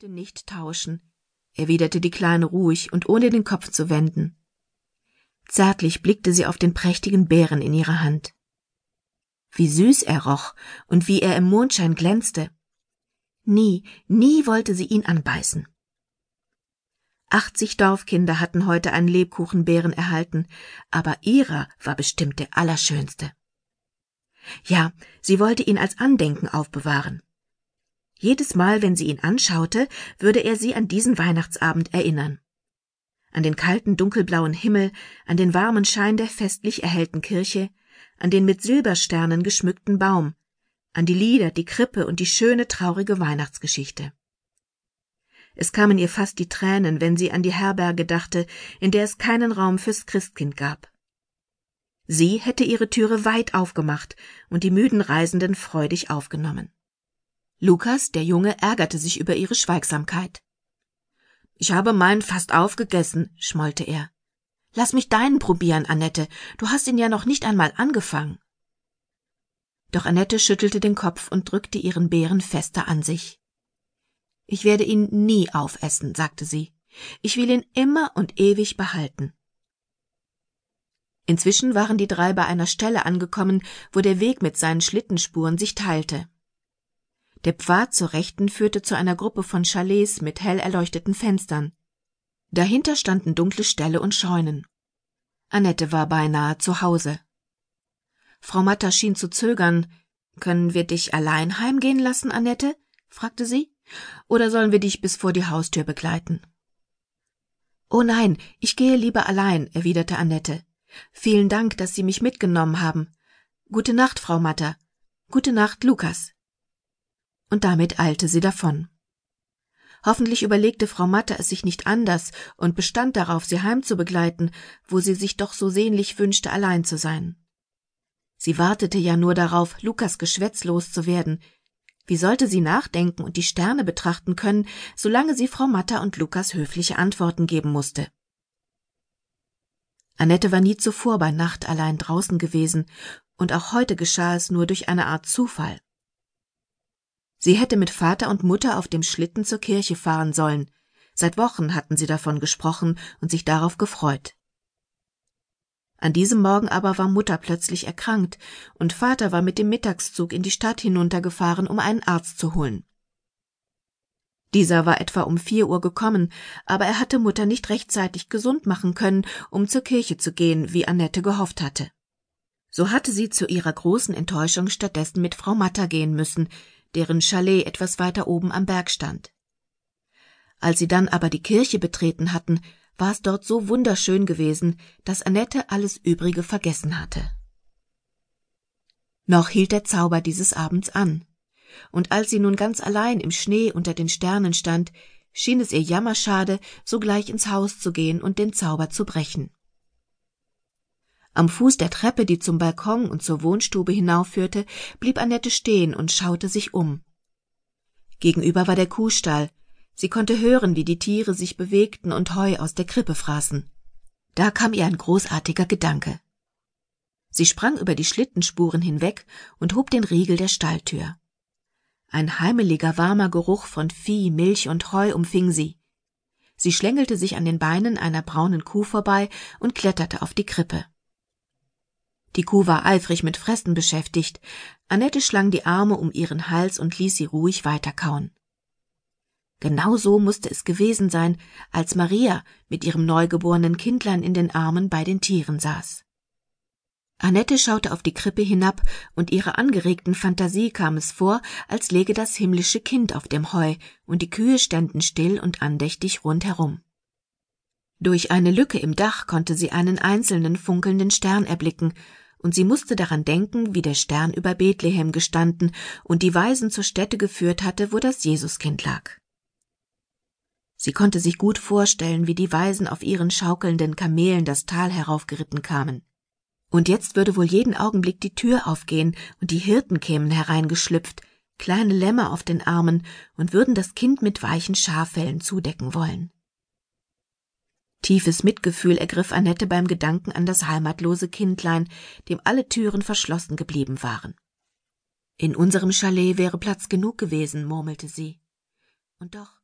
möchte nicht tauschen, erwiderte die Kleine ruhig und ohne den Kopf zu wenden. Zärtlich blickte sie auf den prächtigen Bären in ihrer Hand. Wie süß er roch und wie er im Mondschein glänzte. Nie, nie wollte sie ihn anbeißen. Achtzig Dorfkinder hatten heute einen Lebkuchenbären erhalten, aber ihrer war bestimmt der allerschönste. Ja, sie wollte ihn als Andenken aufbewahren. Jedes Mal, wenn sie ihn anschaute, würde er sie an diesen Weihnachtsabend erinnern. An den kalten dunkelblauen Himmel, an den warmen Schein der festlich erhellten Kirche, an den mit Silbersternen geschmückten Baum, an die Lieder, die Krippe und die schöne traurige Weihnachtsgeschichte. Es kamen ihr fast die Tränen, wenn sie an die Herberge dachte, in der es keinen Raum fürs Christkind gab. Sie hätte ihre Türe weit aufgemacht und die müden Reisenden freudig aufgenommen. Lukas, der Junge, ärgerte sich über ihre Schweigsamkeit. Ich habe meinen fast aufgegessen, schmollte er. Lass mich deinen probieren, Annette. Du hast ihn ja noch nicht einmal angefangen. Doch Annette schüttelte den Kopf und drückte ihren Bären fester an sich. Ich werde ihn nie aufessen, sagte sie. Ich will ihn immer und ewig behalten. Inzwischen waren die drei bei einer Stelle angekommen, wo der Weg mit seinen Schlittenspuren sich teilte. Der Pfad zur Rechten führte zu einer Gruppe von Chalets mit hell erleuchteten Fenstern. Dahinter standen dunkle Ställe und Scheunen. Annette war beinahe zu Hause. Frau Matter schien zu zögern. Können wir dich allein heimgehen lassen, Annette? fragte sie. Oder sollen wir dich bis vor die Haustür begleiten? Oh nein, ich gehe lieber allein, erwiderte Annette. Vielen Dank, dass Sie mich mitgenommen haben. Gute Nacht, Frau Matter. Gute Nacht, Lukas und damit eilte sie davon. Hoffentlich überlegte Frau Matter es sich nicht anders und bestand darauf, sie heimzubegleiten, wo sie sich doch so sehnlich wünschte, allein zu sein. Sie wartete ja nur darauf, Lukas Geschwätz loszuwerden. Wie sollte sie nachdenken und die Sterne betrachten können, solange sie Frau Matter und Lukas höfliche Antworten geben musste? Annette war nie zuvor bei Nacht allein draußen gewesen, und auch heute geschah es nur durch eine Art Zufall. Sie hätte mit Vater und Mutter auf dem Schlitten zur Kirche fahren sollen. Seit Wochen hatten sie davon gesprochen und sich darauf gefreut. An diesem Morgen aber war Mutter plötzlich erkrankt, und Vater war mit dem Mittagszug in die Stadt hinuntergefahren, um einen Arzt zu holen. Dieser war etwa um vier Uhr gekommen, aber er hatte Mutter nicht rechtzeitig gesund machen können, um zur Kirche zu gehen, wie Annette gehofft hatte. So hatte sie zu ihrer großen Enttäuschung stattdessen mit Frau Matter gehen müssen, deren Chalet etwas weiter oben am Berg stand. Als sie dann aber die Kirche betreten hatten, war es dort so wunderschön gewesen, dass Annette alles Übrige vergessen hatte. Noch hielt der Zauber dieses Abends an, und als sie nun ganz allein im Schnee unter den Sternen stand, schien es ihr jammerschade, sogleich ins Haus zu gehen und den Zauber zu brechen. Am Fuß der Treppe, die zum Balkon und zur Wohnstube hinaufführte, blieb Annette stehen und schaute sich um. Gegenüber war der Kuhstall. Sie konnte hören, wie die Tiere sich bewegten und Heu aus der Krippe fraßen. Da kam ihr ein großartiger Gedanke. Sie sprang über die Schlittenspuren hinweg und hob den Riegel der Stalltür. Ein heimeliger warmer Geruch von Vieh, Milch und Heu umfing sie. Sie schlängelte sich an den Beinen einer braunen Kuh vorbei und kletterte auf die Krippe. Die Kuh war eifrig mit Fressen beschäftigt. Annette schlang die Arme um ihren Hals und ließ sie ruhig weiterkauen. Genau so musste es gewesen sein, als Maria mit ihrem neugeborenen Kindlein in den Armen bei den Tieren saß. Annette schaute auf die Krippe hinab, und ihrer angeregten Fantasie kam es vor, als läge das himmlische Kind auf dem Heu, und die Kühe ständen still und andächtig rundherum. Durch eine Lücke im Dach konnte sie einen einzelnen funkelnden Stern erblicken, und sie musste daran denken, wie der Stern über Bethlehem gestanden und die Weisen zur Stätte geführt hatte, wo das Jesuskind lag. Sie konnte sich gut vorstellen, wie die Weisen auf ihren schaukelnden Kamelen das Tal heraufgeritten kamen. Und jetzt würde wohl jeden Augenblick die Tür aufgehen und die Hirten kämen hereingeschlüpft, kleine Lämmer auf den Armen und würden das Kind mit weichen Schaffellen zudecken wollen. Tiefes Mitgefühl ergriff Annette beim Gedanken an das heimatlose Kindlein, dem alle Türen verschlossen geblieben waren. In unserem Chalet wäre Platz genug gewesen, murmelte sie. Und doch